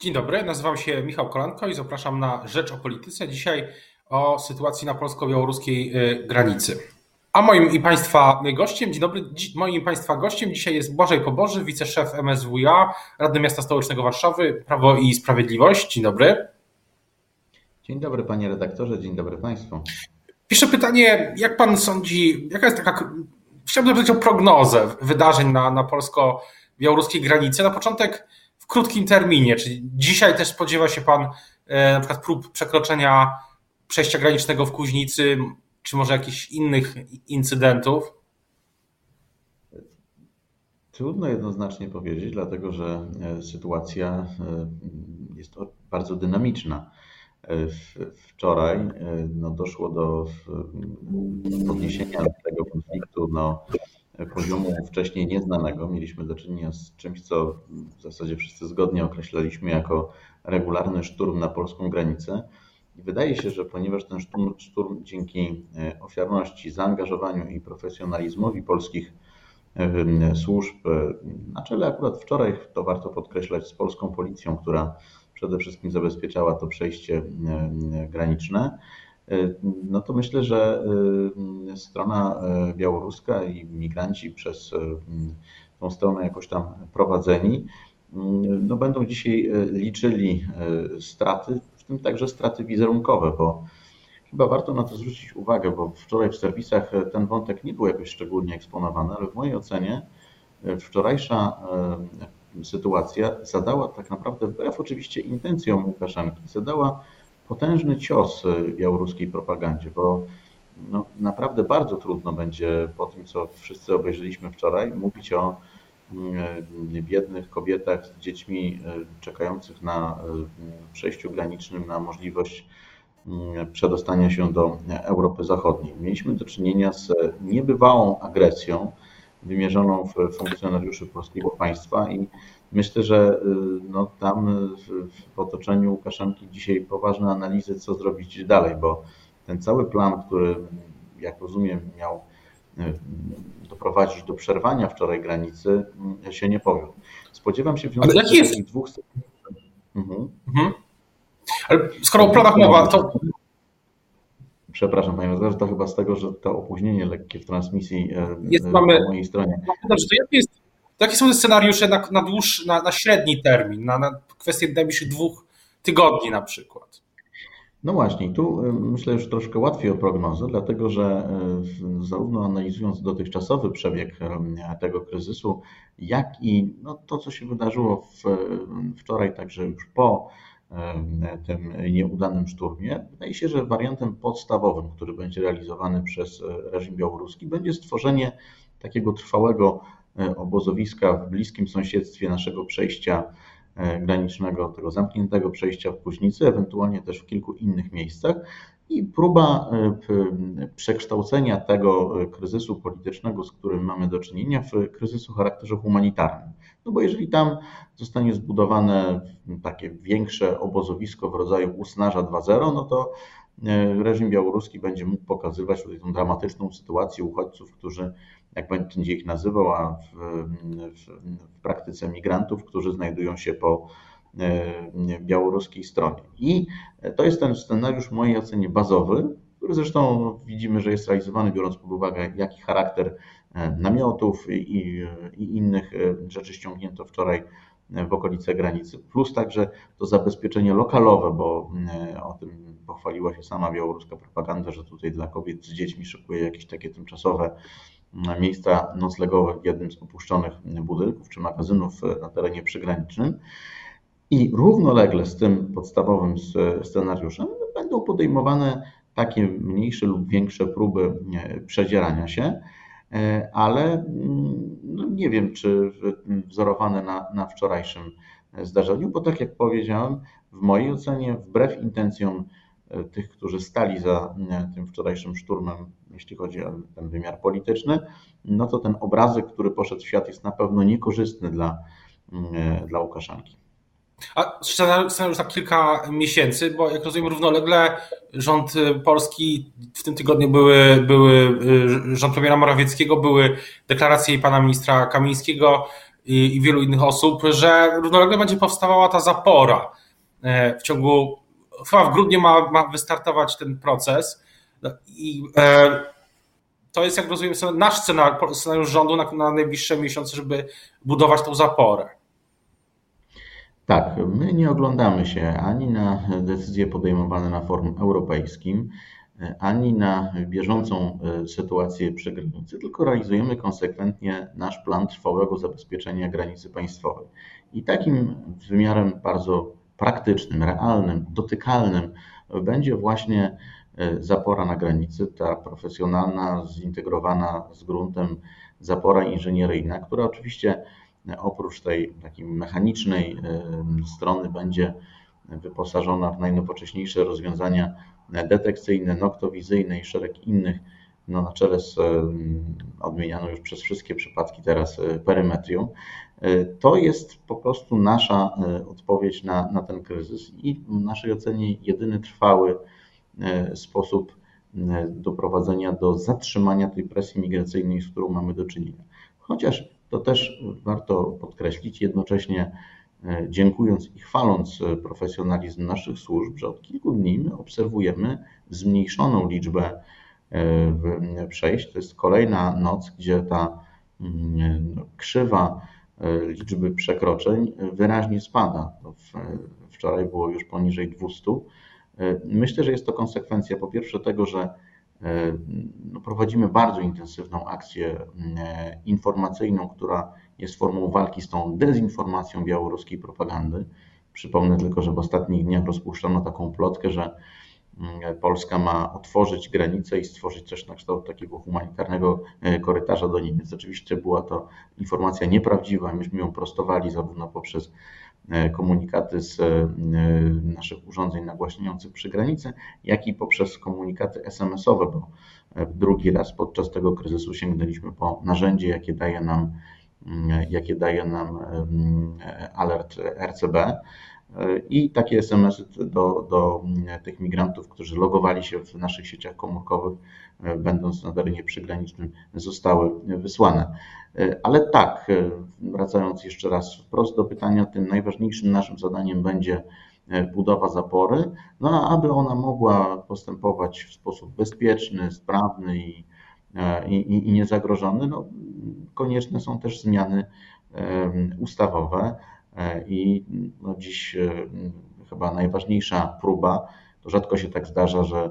Dzień dobry, nazywam się Michał Kolanko i zapraszam na Rzecz o Polityce. Dzisiaj o sytuacji na polsko-białoruskiej y, granicy. A moim i Państwa gościem, dzień dobry, moim i Państwa gościem dzisiaj jest Błażej Poboży, wiceszef MSWiA, radny miasta stołecznego Warszawy, Prawo i Sprawiedliwość. Dzień dobry. Dzień dobry panie redaktorze, dzień dobry Państwu. Piszę pytanie, jak Pan sądzi, jaka jest taka, chciałbym zapytać o prognozę wydarzeń na, na polsko-białoruskiej granicy. Na początek w krótkim terminie, czyli dzisiaj też spodziewa się Pan e, na przykład prób przekroczenia przejścia granicznego w Kuźnicy, czy może jakichś innych incydentów? Trudno jednoznacznie powiedzieć, dlatego że e, sytuacja e, jest bardzo dynamiczna. Wczoraj no, doszło do podniesienia tego konfliktu no, poziomu wcześniej nieznanego. Mieliśmy do czynienia z czymś, co w zasadzie wszyscy zgodnie określaliśmy jako regularny szturm na polską granicę. I wydaje się, że ponieważ ten szturm, szturm dzięki e, ofiarności, zaangażowaniu i profesjonalizmowi polskich e, służb, e, na czele akurat wczoraj, to warto podkreślać, z polską policją, która przede wszystkim zabezpieczała to przejście graniczne, no to myślę, że e, strona e, białoruska i migranci przez tą stronę jakoś tam prowadzeni, no będą dzisiaj liczyli straty, w tym także straty wizerunkowe, bo chyba warto na to zwrócić uwagę, bo wczoraj w serwisach ten wątek nie był jakoś szczególnie eksponowany, ale w mojej ocenie wczorajsza sytuacja zadała tak naprawdę, wbrew oczywiście intencjom Łukaszenki, zadała potężny cios białoruskiej propagandzie, bo no, naprawdę bardzo trudno będzie po tym, co wszyscy obejrzeliśmy wczoraj, mówić o mm, biednych kobietach z dziećmi e, czekających na e, przejściu granicznym, na możliwość mm, przedostania się do Europy Zachodniej. Mieliśmy do czynienia z niebywałą agresją wymierzoną w funkcjonariuszy polskiego państwa i Myślę, że y, no, tam w otoczeniu Łukaszenki dzisiaj poważne analizy, co zrobić dalej, bo ten cały plan, który, jak rozumiem, miał y, doprowadzić do przerwania wczoraj granicy, y, się nie powiódł. Spodziewam się w związku z jest... dwóch. Mhm. Mhm. Ale skoro o planach mowa, to. Przepraszam, panie redaktorze, to chyba z tego, że to opóźnienie lekkie w transmisji jest, po mamy... mojej stronie. Dobrze, to jakie jest Jakie są te scenariusze na, na, dłuższy, na, na średni termin, na, na kwestię najbliższych dwóch tygodni na przykład? No właśnie, tu y, myślę już troszkę łatwiej o prognozę, dlatego że zarówno analizując dotychczasowy przebieg tego kryzysu, jak i no, to, co się wydarzyło w, wczoraj, także już po tym nieudanym szturmie, wydaje się, że wariantem podstawowym, który będzie realizowany przez reżim białoruski, będzie stworzenie takiego trwałego E, obozowiska w bliskim sąsiedztwie naszego przejścia e, granicznego, tego zamkniętego przejścia w Kuźnicy, ewentualnie też w kilku innych miejscach. I próba e, przekształcenia tego kryzysu politycznego, z którym mamy do czynienia, w kryzys o charakterze humanitarnym. No bo jeżeli tam zostanie zbudowane takie większe obozowisko w rodzaju Usnarza 2.0, no to reżim białoruski będzie mógł pokazywać tutaj tą dramatyczną sytuację uchodźców, którzy jak będzie ich nazywał, a w, w, w praktyce migrantów, którzy znajdują się po e, białoruskiej stronie. I to jest ten scenariusz w mojej ocenie bazowy, który zresztą widzimy, że jest realizowany biorąc pod uwagę, jaki charakter e, namiotów i, i innych e, rzeczy ściągnięto wczoraj w okolice granicy, plus także to zabezpieczenie lokalowe, bo o tym pochwaliła się sama białoruska propaganda, że tutaj dla kobiet z dziećmi szykuje jakieś takie tymczasowe miejsca noclegowe w jednym z opuszczonych budynków czy magazynów na terenie przygranicznym. I równolegle z tym podstawowym scenariuszem będą podejmowane takie mniejsze lub większe próby przedzierania się, ale mm, no nie wiem, czy wzorowane na, na wczorajszym zdarzeniu, bo tak jak powiedziałem, w mojej ocenie, wbrew intencjom tych, którzy stali za tym wczorajszym szturmem, jeśli chodzi o ten wymiar polityczny, no to ten obrazek, który poszedł w świat, jest na pewno niekorzystny dla, dla Łukaszenki. A scenariusz na kilka miesięcy, bo jak rozumiem równolegle rząd polski w tym tygodniu były, były rząd premiera Morawieckiego, były deklaracje pana ministra Kamińskiego i, i wielu innych osób, że równolegle będzie powstawała ta zapora w ciągu, chyba w grudniu ma, ma wystartować ten proces no i to jest, jak rozumiem, nasz scenariusz, scenariusz rządu na, na najbliższe miesiące, żeby budować tą zaporę. Tak, my nie oglądamy się ani na decyzje podejmowane na forum europejskim, ani na bieżącą e, sytuację przy granicy, tylko realizujemy konsekwentnie nasz plan trwałego zabezpieczenia granicy państwowej. I takim wymiarem bardzo praktycznym, realnym, dotykalnym będzie właśnie e, zapora na granicy, ta profesjonalna, zintegrowana z gruntem zapora inżynieryjna, która oczywiście oprócz tej takiej mechanicznej strony będzie wyposażona w najnowocześniejsze rozwiązania detekcyjne, noktowizyjne i szereg innych, no na czele z odmienianą już przez wszystkie przypadki teraz e, perymetrią. E, to jest po prostu nasza e, odpowiedź na, na ten kryzys i w naszej ocenie jedyny trwały sposób doprowadzenia do zatrzymania tej presji migracyjnej, z którą mamy do czynienia. Chociaż to też warto podkreślić, jednocześnie e, dziękując i chwaląc e, profesjonalizm naszych służb, że od kilku dni my obserwujemy zmniejszoną liczbę e, przejść. To jest kolejna noc, gdzie ta mm, no, krzywa liczby przekroczeń wyraźnie spada. Wczoraj było już poniżej 200. Myślę, że jest to konsekwencja po pierwsze tego, że no, prowadzimy bardzo intensywną akcję e, informacyjną, która jest formą walki z tą dezinformacją białoruskiej propagandy. Przypomnę tylko, że w ostatnich dniach rozpuszczono taką plotkę, że mm, Polska ma otworzyć granice i stworzyć coś na kształt takiego humanitarnego e, korytarza do Niemiec. Oczywiście była to informacja nieprawdziwa, myśmy ją prostowali zarówno poprzez E, komunikaty z e, naszych urządzeń nagłaśniających przy granicy, jak i poprzez komunikaty SMS-owe, bo e, drugi raz podczas tego kryzysu sięgnęliśmy po narzędzie, jakie daje nam, jakie daje nam alert RCB. I takie SMS-y do, do tych migrantów, którzy logowali się w naszych sieciach komórkowych, będąc na terenie przygranicznym, zostały wysłane. Ale tak, wracając jeszcze raz wprost do pytania, tym najważniejszym naszym zadaniem będzie budowa zapory, no aby ona mogła postępować w sposób bezpieczny, sprawny i, i, i niezagrożony, no, konieczne są też zmiany ustawowe. I no dziś chyba najważniejsza próba, to rzadko się tak zdarza, że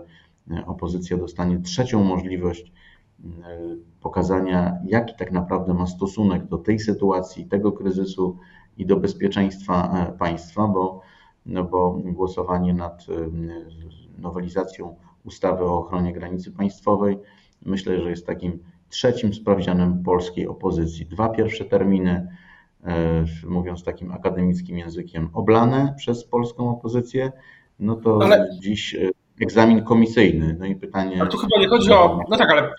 opozycja dostanie trzecią możliwość E, pokazania, jaki tak naprawdę ma stosunek do tej sytuacji, tego kryzysu i do bezpieczeństwa e, państwa, bo, no bo głosowanie nad e, nowelizacją ustawy o ochronie granicy państwowej myślę, że jest takim trzecim sprawdzianem polskiej opozycji. Dwa pierwsze terminy, mówiąc takim akademickim językiem, oblane przez polską opozycję, no to Ale... dziś egzamin komisyjny. No i pytanie. Ale tu chyba nie chodzi o. No tak, ale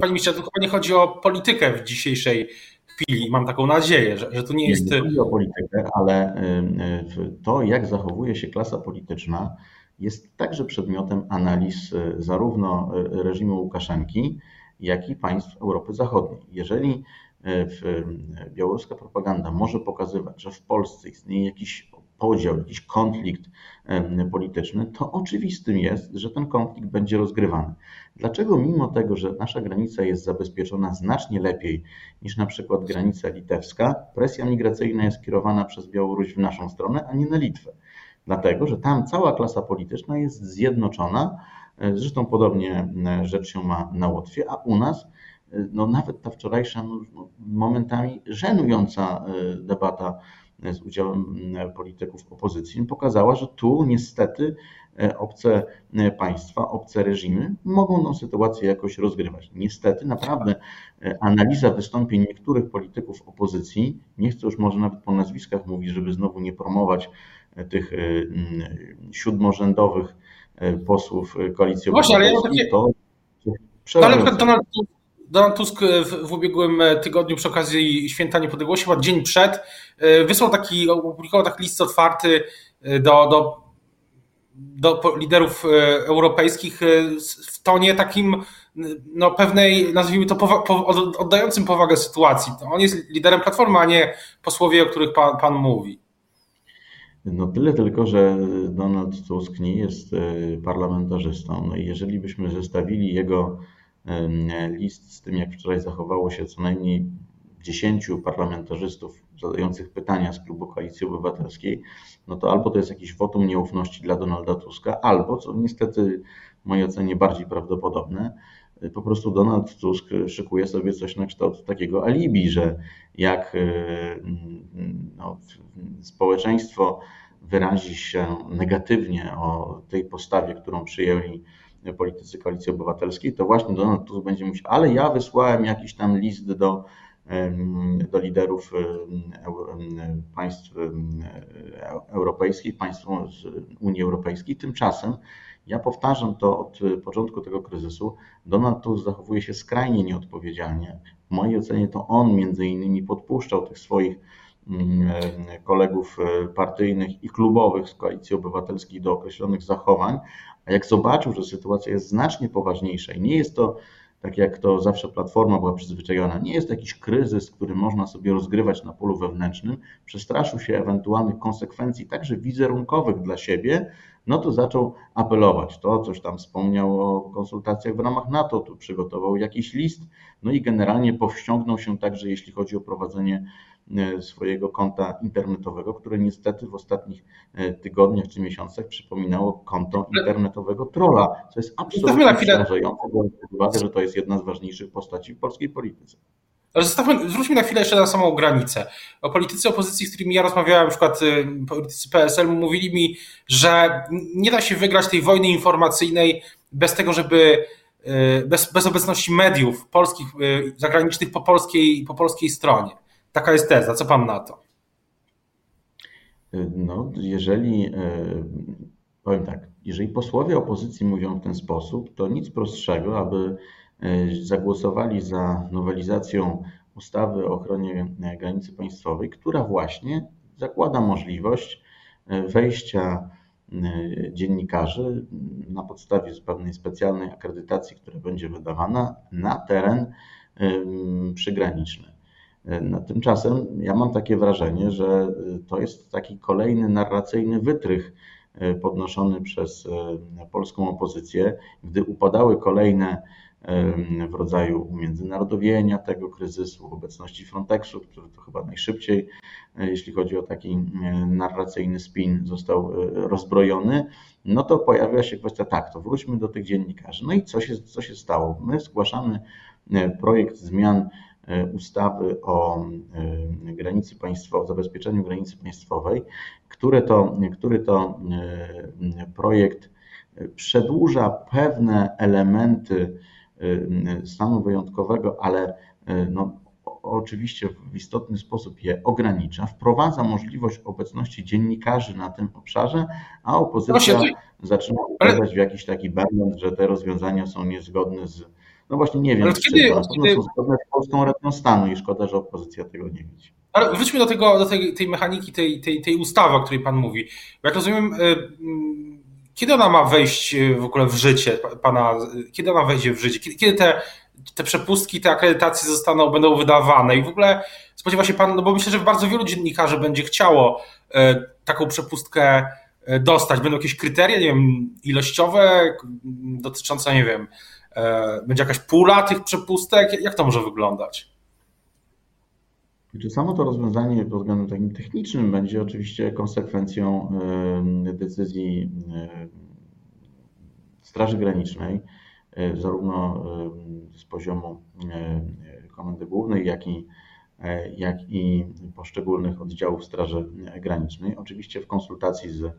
panie ministrze, tu chyba nie chodzi o politykę w dzisiejszej chwili. Mam taką nadzieję, że, że tu nie jest. Nie, nie chodzi o politykę, ale y, to, jak zachowuje się klasa polityczna, jest także przedmiotem analiz y, zarówno y, reżimu Łukaszenki, jak i państw Europy Zachodniej. Jeżeli białoruska propaganda może pokazywać, że w Polsce istnieje jakiś podział, jakiś konflikt polityczny, to oczywistym jest, że ten konflikt będzie rozgrywany. Dlaczego mimo tego, że nasza granica jest zabezpieczona znacznie lepiej niż na przykład granica litewska, presja migracyjna jest kierowana przez Białoruś w naszą stronę, a nie na Litwę? Dlatego, że tam cała klasa polityczna jest zjednoczona, e, zresztą podobnie e, rzecz się ma na Łotwie, a u nas e, no nawet ta wczorajsza no, momentami żenująca debata z udziałem mm, polityków opozycji, pokazała, że tu niestety e, obce e, państwa, obce reżimy mogą tę sytuację jakoś rozgrywać. Niestety, naprawdę e, analiza wystąpień niektórych polityków opozycji, nie chcę już może nawet po nazwiskach mówić, żeby znowu nie promować tych siódmorzędowych posłów koalicji Właśnie, ale ja takie... to no, ale Donald Donald Tusk w, w ubiegłym e, tygodniu przy okazji Święta Niepodległości, chyba dzień przed, e, wysłał taki, opublikował taki list otwarty e, do, do do liderów europejskich w tonie takim no, pewnej, nazwijmy to, powa po, oddającym powagę sytuacji. On jest liderem Platformy, a nie posłowie, o których pan, pan mówi. No tyle tylko, że Donald Tusk nie jest parlamentarzystą. No i jeżeli byśmy zestawili jego list z tym, jak wczoraj zachowało się co najmniej dziesięciu parlamentarzystów zadających pytania z klubu Koalicji Obywatelskiej, no to albo to jest jakiś wotum nieufności dla Donalda Tuska, albo, co niestety w mojej ocenie bardziej prawdopodobne, po prostu Donald Tusk szykuje sobie coś na kształt takiego alibi, że jak e, no, społeczeństwo wyrazi się negatywnie o tej postawie, którą przyjęli politycy Koalicji Obywatelskiej, to właśnie Donald Tusk będzie mówić, ale ja wysłałem jakiś tam list do, do liderów państw europejskich, państw Unii Europejskiej. Tymczasem, ja powtarzam to od początku tego kryzysu, Donald Tusk zachowuje się skrajnie nieodpowiedzialnie. W mojej ocenie to on między innymi podpuszczał tych swoich kolegów partyjnych i klubowych z Koalicji Obywatelskiej do określonych zachowań, a jak zobaczył, że sytuacja jest znacznie poważniejsza i nie jest to tak jak to zawsze Platforma była przyzwyczajona, nie jest to jakiś kryzys, który można sobie rozgrywać na polu wewnętrznym, przestraszył się ewentualnych konsekwencji, także wizerunkowych dla siebie, no to zaczął apelować. To coś tam wspomniał o konsultacjach w ramach NATO, tu przygotował jakiś list, no i generalnie powściągnął się także, jeśli chodzi o prowadzenie E, swojego konta internetowego, które niestety w ostatnich e, tygodniach czy miesiącach przypominało konto internetowego trolla, co jest absolutnie przerażające, biorąc pod uwagę, że to jest jedna z ważniejszych postaci w polskiej polityce. Ale zostawmy, zwróćmy na chwilę jeszcze na samą granicę. O politycy opozycji, z którymi ja rozmawiałem, na przykład y, politycy PSL, mówili mi, że nie da się wygrać tej wojny informacyjnej bez tego, żeby y, bez, bez obecności mediów polskich, y, zagranicznych po polskiej, po polskiej stronie. Taka jest teza. Co pan na to? No, jeżeli, e, powiem tak, jeżeli posłowie opozycji mówią w ten sposób, to nic prostszego, aby e, zagłosowali za nowelizacją ustawy o ochronie granicy państwowej, która właśnie zakłada możliwość wejścia dziennikarzy na podstawie pewnej specjalnej akredytacji, która będzie wydawana na teren przygraniczny. No, tymczasem ja mam takie wrażenie, że y, to jest taki kolejny narracyjny wytrych y, podnoszony przez polską opozycję, gdy upadały kolejne w rodzaju umiędzynarodowienia tego kryzysu, obecności Frontexu, który to chyba najszybciej, jeśli chodzi o taki narracyjny spin, został rozbrojony, no to pojawia się kwestia, tak, to wróćmy do tych dziennikarzy. No i co się, co się stało? My zgłaszamy projekt zmian E, ustawy o e, granicy państwowej, zabezpieczeniu granicy państwowej, który to, który to e, projekt przedłuża pewne elementy stanu wyjątkowego, ale no, oczywiście w istotny sposób je ogranicza, wprowadza możliwość obecności dziennikarzy na tym obszarze, a opozycja zaczyna wprowadzać w jakiś taki będąc, że te rozwiązania są niezgodne z no właśnie nie wiem, Ale kiedy, na pewno są zgodne z polską racją stanu i szkoda, że opozycja tego nie widzi. Ale wróćmy do, tego, do tej, tej mechaniki, tej, tej, tej ustawy, o której Pan mówi. Jak rozumiem, y, mm, kiedy ona ma wejść y, w ogóle w życie Pana, kiedy ona wejdzie w życie? Kiedy, kiedy te, te przepustki, te akredytacje zostaną, będą wydawane i w ogóle spodziewa się Pan, no bo myślę, że bardzo wielu dziennikarzy będzie chciało y, taką przepustkę dostać. Będą jakieś kryteria, nie wiem, ilościowe dotyczące, nie wiem, będzie jakaś pula tych przepustek? Jak to może wyglądać? Czy samo to rozwiązanie pod względem takim technicznym będzie oczywiście konsekwencją e, decyzji e, Straży Granicznej, zarówno z poziomu Komendy Głównej, jak i, jak i poszczególnych oddziałów Straży Granicznej, oczywiście w konsultacji z E,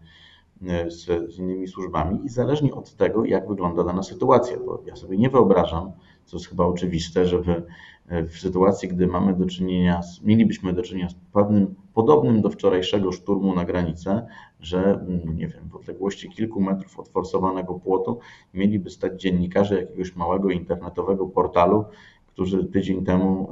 z, z, innymi służbami i zależnie od tego, jak wygląda dana sytuacja, bo ja sobie nie wyobrażam, co jest chyba oczywiste, żeby e, w sytuacji, gdy mamy do czynienia, z, mielibyśmy do czynienia z pewnym podobnym do wczorajszego szturmu na granicę, że mm, nie wiem, w odległości kilku metrów od forsowanego płotu mieliby stać dziennikarze jakiegoś małego internetowego portalu, którzy tydzień temu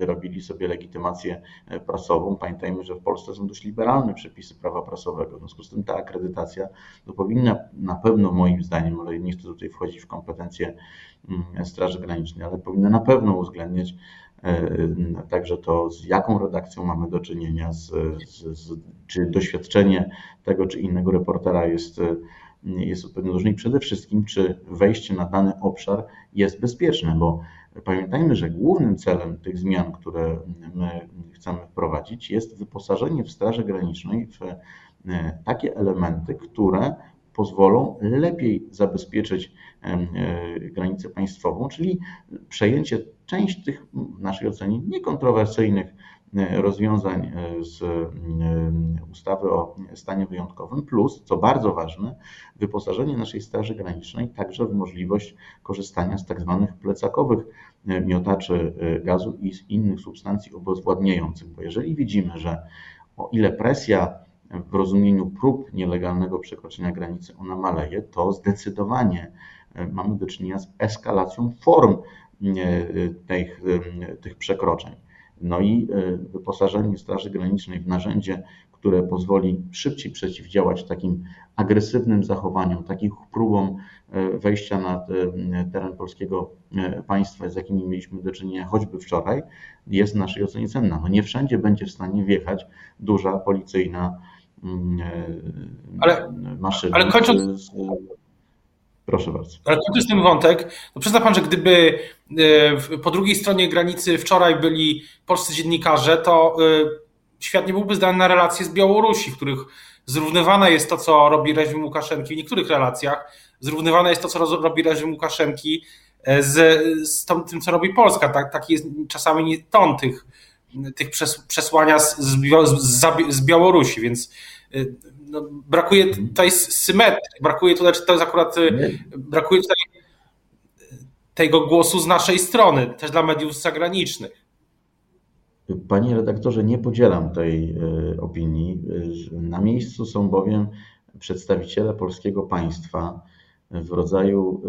wyrobili sobie legitymację prasową. Pamiętajmy, że w Polsce są dość liberalne przepisy prawa prasowego. W związku z tym ta akredytacja to powinna na pewno moim zdaniem, ale nie chcę tutaj wchodzić w kompetencje mm, Straży Granicznej, ale powinna na pewno uwzględniać także to, z jaką redakcją mamy do czynienia, z, z, z, czy doświadczenie tego czy innego reportera jest jest odpowiednio różny i przede wszystkim, czy wejście na dany obszar jest bezpieczne, bo pamiętajmy, że głównym celem tych zmian, które my chcemy wprowadzić, jest wyposażenie w Straży Granicznej w e, takie elementy, które pozwolą lepiej zabezpieczyć e, granicę państwową, czyli przejęcie część tych, w naszej ocenie, niekontrowersyjnych E, rozwiązań e, z e, ustawy o stanie wyjątkowym, plus, co bardzo ważne, wyposażenie naszej Straży Granicznej także w możliwość korzystania z tak zwanych plecakowych miotaczy gazu i z innych substancji obezwładniających, bo jeżeli widzimy, że o ile presja w rozumieniu prób nielegalnego przekroczenia granicy ona maleje, to zdecydowanie mamy do czynienia z eskalacją form tych, tych przekroczeń. No i e, wyposażenie Straży Granicznej w narzędzie, które pozwoli szybciej przeciwdziałać takim agresywnym zachowaniom, takim próbom e, wejścia na teren polskiego państwa, z jakimi mieliśmy do czynienia choćby wczoraj, jest w naszej ocenie cenna. No nie wszędzie będzie w stanie wjechać duża policyjna mm, ale, maszyna. Ale kończąc, Proszę bardzo. Ale kończąc ten wątek, to przyzna pan, że gdyby e, po drugiej stronie granicy wczoraj byli polscy dziennikarze, to e, świat nie byłby zdany na relacje z Białorusi, w których zrównywane jest to, co robi reżim Łukaszenki w niektórych relacjach, zrównywane jest to, co robi reżim Łukaszenki e, z, z tym, co robi Polska. Tak, taki jest czasami ton tych, tych przesłania z, z, z Białorusi, więc no, brakuje mhm. tutaj symetrii, brakuje tutaj, to jest akurat, y, brakuje tutaj tego głosu z naszej strony, też dla mediów zagranicznych. Panie redaktorze, nie podzielam tej y, opinii. Na miejscu są bowiem przedstawiciele polskiego państwa w rodzaju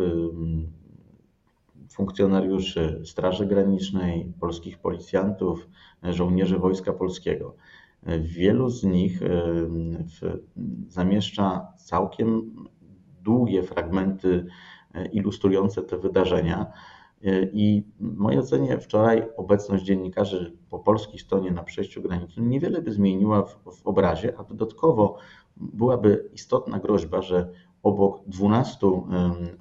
y, funkcjonariuszy Straży Granicznej, polskich policjantów, żołnierzy Wojska Polskiego. Wielu z nich zamieszcza całkiem długie fragmenty e, ilustrujące te wydarzenia. E, I w mojej ocenie wczoraj obecność dziennikarzy po polskiej stronie na przejściu granicznym niewiele by zmieniła w, w obrazie, a dodatkowo byłaby istotna groźba, że obok 12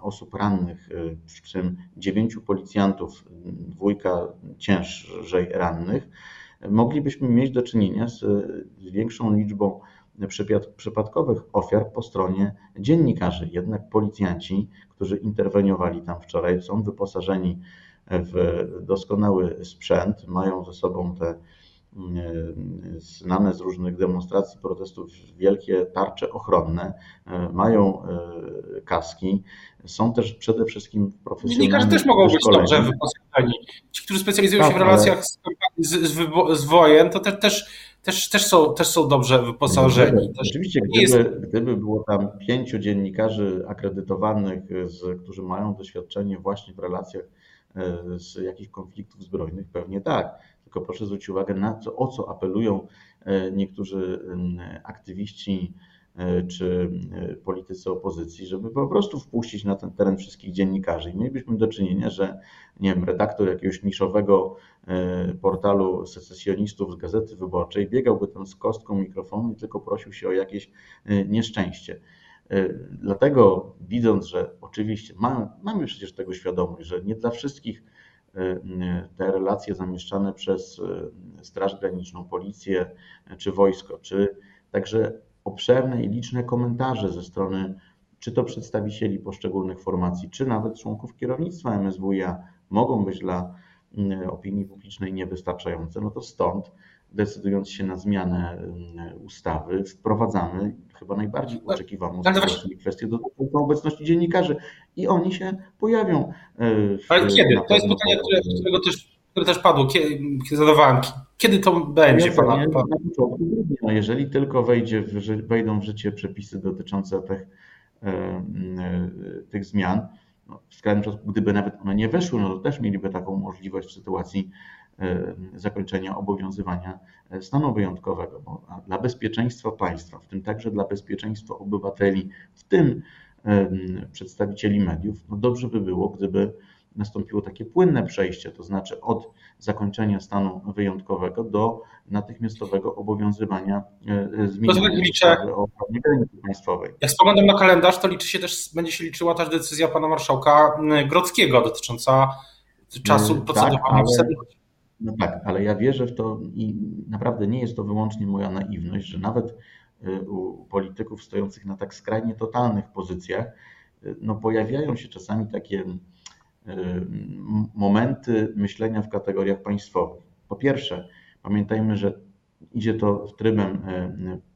osób rannych, e, w tym 9 policjantów, dwójka ciężej rannych, moglibyśmy mieć do czynienia z, z większą liczbą przypadkowych ofiar po stronie dziennikarzy. Jednak policjanci, którzy interweniowali tam wczoraj, są wyposażeni w doskonały sprzęt, mają ze sobą te znane z różnych demonstracji, protestów wielkie tarcze ochronne, e, mają e, kaski, są też przede wszystkim profesjonalni. Dziennikarze też mogą być dobrze wyposażeni. Ci, którzy specjalizują tak, się w relacjach ale... z, z, z, wojen, to te, też, też, też, są, też są dobrze wyposażeni. Też Oczywiście, gdyby, jest... gdyby było tam pięciu dziennikarzy akredytowanych, z, którzy mają doświadczenie właśnie w relacjach z jakichś konfliktów zbrojnych, pewnie tak tylko proszę zwrócić uwagę na co, o co apelują e, niektórzy aktywiści e, czy e, politycy opozycji, żeby po prostu wpuścić na ten teren wszystkich dziennikarzy. I mielibyśmy do czynienia, że nie wiem, redaktor jakiegoś niszowego portalu secesjonistów z Gazety Wyborczej biegałby tam z kostką mikrofonu i tylko prosił się o jakieś nieszczęście. Dlatego widząc, że oczywiście mamy, mamy przecież tego świadomość, że nie dla wszystkich te relacje zamieszczane przez y, Straż Graniczną, Policję czy wojsko, czy także obszerne i liczne komentarze ze strony czy to przedstawicieli poszczególnych formacji, czy nawet członków kierownictwa MSWiA mogą być dla y, opinii publicznej niewystarczające, no to stąd decydując się na zmianę ustawy, wprowadzamy chyba najbardziej oczekiwaną właśnie... kwestię dotyczącą obecności dziennikarzy i oni się pojawią. E, Ale kiedy? To jest pytanie, które, którego też, które też padło, kiedy, zadawałem. Kiedy to będzie? Pana, no jeżeli tylko wejdzie w, wejdą w życie przepisy dotyczące tych, tych zmian, no, w skrajnym przypadku, gdyby nawet one nie weszły, no to też mieliby taką możliwość w sytuacji zakończenia obowiązywania stanu wyjątkowego. Bo dla bezpieczeństwa państwa, w tym także dla bezpieczeństwa obywateli, w tym przedstawicieli mediów, no dobrze by było, gdyby nastąpiło takie płynne przejście, to znaczy od zakończenia stanu wyjątkowego do natychmiastowego obowiązywania e, zmiany ustawy o prawie granicy państwowej. Jak spoglądam na kalendarz, to liczy się też, będzie się liczyła też decyzja pana marszałka Grodzkiego dotycząca czasu e, procedowania tak, ale, w No tak, ale ja wierzę w to i naprawdę nie jest to wyłącznie moja naiwność, że nawet e, u polityków stojących na tak skrajnie totalnych pozycjach, no pojawiają się czasami takie momenty myślenia w kategoriach państwowych. Po pierwsze, pamiętajmy, że idzie to trybem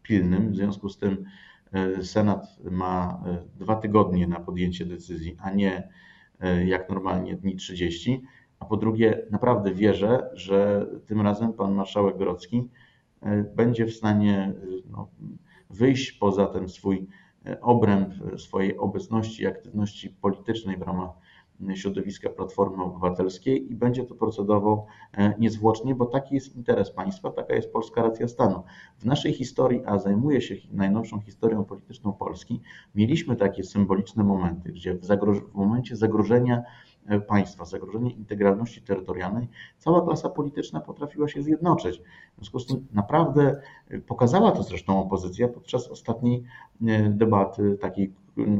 pilnym, w związku z tym Senat ma dwa tygodnie na podjęcie decyzji, a nie jak normalnie dni 30. A po drugie, naprawdę wierzę, że tym razem pan marszałek Grodzki będzie w stanie no, wyjść poza ten swój obręb swojej obecności i aktywności politycznej w ramach środowiska Platformy Obywatelskiej i będzie to procedował e, niezwłocznie, bo taki jest interes państwa, taka jest polska racja stanu. W naszej historii, a zajmuję się najnowszą historią polityczną Polski, mieliśmy takie symboliczne momenty, gdzie w, w momencie zagrożenia e, państwa, zagrożenia integralności terytorialnej, cała klasa polityczna potrafiła się zjednoczyć. W związku z tym naprawdę e, pokazała to zresztą opozycja podczas ostatniej debaty, takiej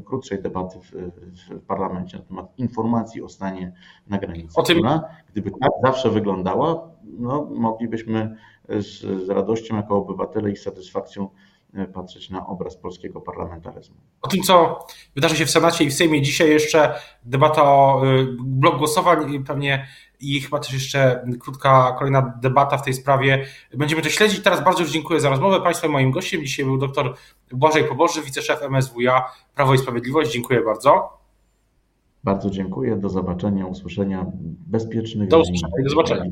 krótszej debaty w, w, parlamencie na temat informacji o stanie na granicy. O tym... Która, gdyby tak zawsze wyglądała, no, moglibyśmy z, z radością jako obywatele i satysfakcją patrzeć na obraz polskiego parlamentaryzmu. O tym, co wydarzy się w Senacie i w Sejmie dzisiaj jeszcze debata o y, blok głosowań pewnie i chyba też jeszcze krótka kolejna debata w tej sprawie. Będziemy to śledzić. Teraz bardzo już dziękuję za rozmowę. Państwa moim gościem dzisiaj był dr Błażej Poboży, wiceszef MSWiA Prawo i Sprawiedliwość. Dziękuję bardzo. Bardzo dziękuję. Do zobaczenia, usłyszenia bezpiecznych. Do usłyszenia. Do zobaczenia.